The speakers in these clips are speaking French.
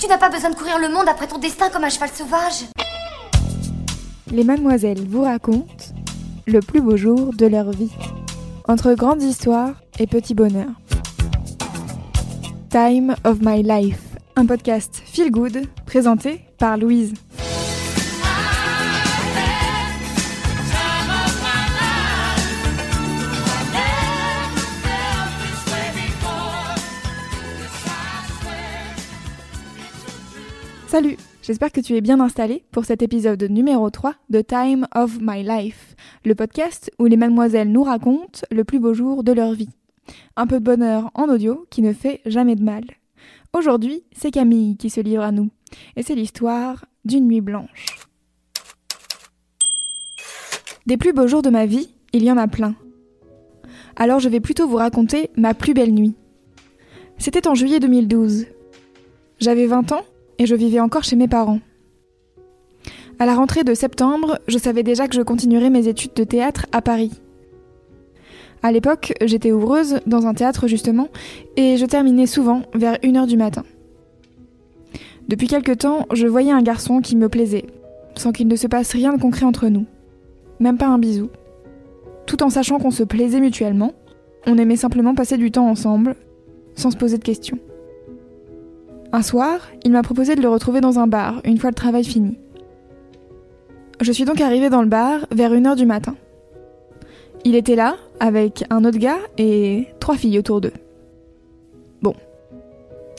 Tu n'as pas besoin de courir le monde après ton destin comme un cheval sauvage. Les mademoiselles vous racontent le plus beau jour de leur vie. Entre grandes histoires et petits bonheurs. Time of My Life, un podcast feel good présenté par Louise. Salut, j'espère que tu es bien installé pour cet épisode numéro 3 de Time of My Life, le podcast où les mademoiselles nous racontent le plus beau jour de leur vie. Un peu de bonheur en audio qui ne fait jamais de mal. Aujourd'hui, c'est Camille qui se livre à nous, et c'est l'histoire d'une nuit blanche. Des plus beaux jours de ma vie, il y en a plein. Alors je vais plutôt vous raconter ma plus belle nuit. C'était en juillet 2012. J'avais 20 ans et je vivais encore chez mes parents. À la rentrée de septembre, je savais déjà que je continuerais mes études de théâtre à Paris. À l'époque, j'étais ouvreuse dans un théâtre justement, et je terminais souvent vers 1h du matin. Depuis quelque temps, je voyais un garçon qui me plaisait, sans qu'il ne se passe rien de concret entre nous. Même pas un bisou. Tout en sachant qu'on se plaisait mutuellement, on aimait simplement passer du temps ensemble, sans se poser de questions. Un soir, il m'a proposé de le retrouver dans un bar, une fois le travail fini. Je suis donc arrivée dans le bar vers 1h du matin. Il était là, avec un autre gars et trois filles autour d'eux. Bon.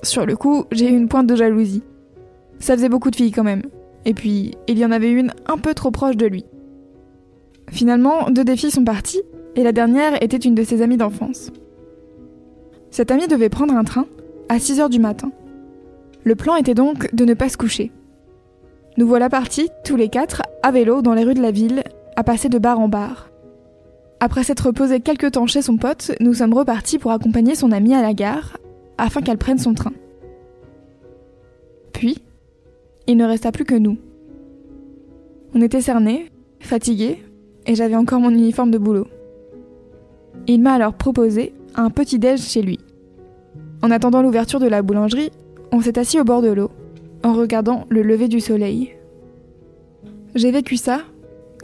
Sur le coup, j'ai eu une pointe de jalousie. Ça faisait beaucoup de filles quand même. Et puis, il y en avait une un peu trop proche de lui. Finalement, deux des filles sont parties, et la dernière était une de ses amies d'enfance. Cette amie devait prendre un train à 6h du matin. Le plan était donc de ne pas se coucher. Nous voilà partis, tous les quatre, à vélo dans les rues de la ville, à passer de bar en bar. Après s'être posé quelque temps chez son pote, nous sommes repartis pour accompagner son amie à la gare, afin qu'elle prenne son train. Puis, il ne resta plus que nous. On était cernés, fatigués, et j'avais encore mon uniforme de boulot. Il m'a alors proposé un petit déj chez lui. En attendant l'ouverture de la boulangerie, on s'est assis au bord de l'eau, en regardant le lever du soleil. J'ai vécu ça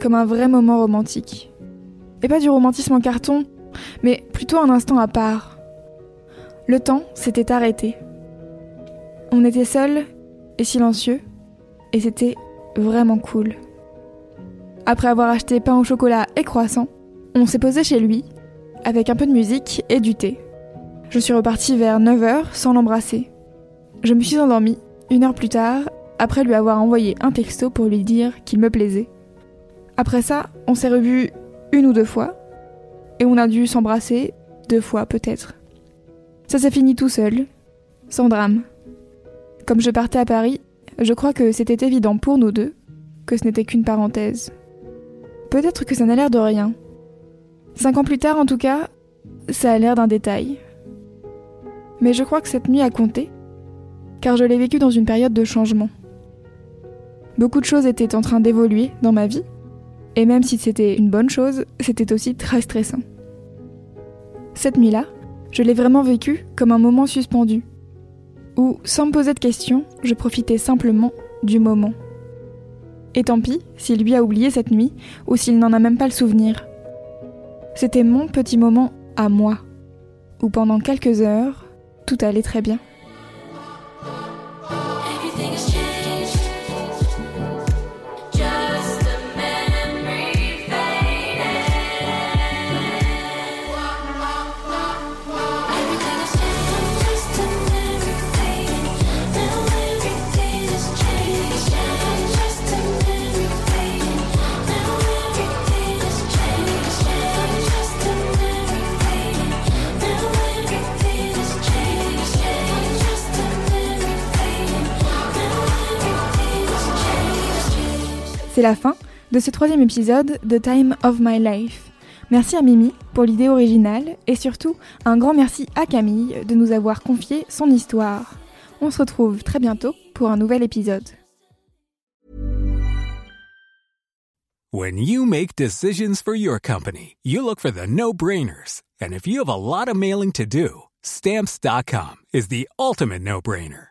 comme un vrai moment romantique. Et pas du romantisme en carton, mais plutôt un instant à part. Le temps s'était arrêté. On était seuls et silencieux, et c'était vraiment cool. Après avoir acheté pain au chocolat et croissant, on s'est posé chez lui, avec un peu de musique et du thé. Je suis repartie vers 9h sans l'embrasser. Je me suis endormie une heure plus tard, après lui avoir envoyé un texto pour lui dire qu'il me plaisait. Après ça, on s'est revus une ou deux fois, et on a dû s'embrasser deux fois peut-être. Ça s'est fini tout seul, sans drame. Comme je partais à Paris, je crois que c'était évident pour nous deux que ce n'était qu'une parenthèse. Peut-être que ça n'a l'air de rien. Cinq ans plus tard, en tout cas, ça a l'air d'un détail. Mais je crois que cette nuit a compté, car je l'ai vécu dans une période de changement. Beaucoup de choses étaient en train d'évoluer dans ma vie, et même si c'était une bonne chose, c'était aussi très stressant. Cette nuit-là, je l'ai vraiment vécu comme un moment suspendu, où, sans me poser de questions, je profitais simplement du moment. Et tant pis s'il lui a oublié cette nuit, ou s'il n'en a même pas le souvenir. C'était mon petit moment à moi, où pendant quelques heures, tout allait très bien. C'est la fin de ce troisième épisode de Time of My Life. Merci à Mimi pour l'idée originale et surtout un grand merci à Camille de nous avoir confié son histoire. On se retrouve très bientôt pour un nouvel épisode. When you make decisions for your company, you look for the no-brainers. And if you have a lot of mailing to do, stamps.com is the ultimate no-brainer.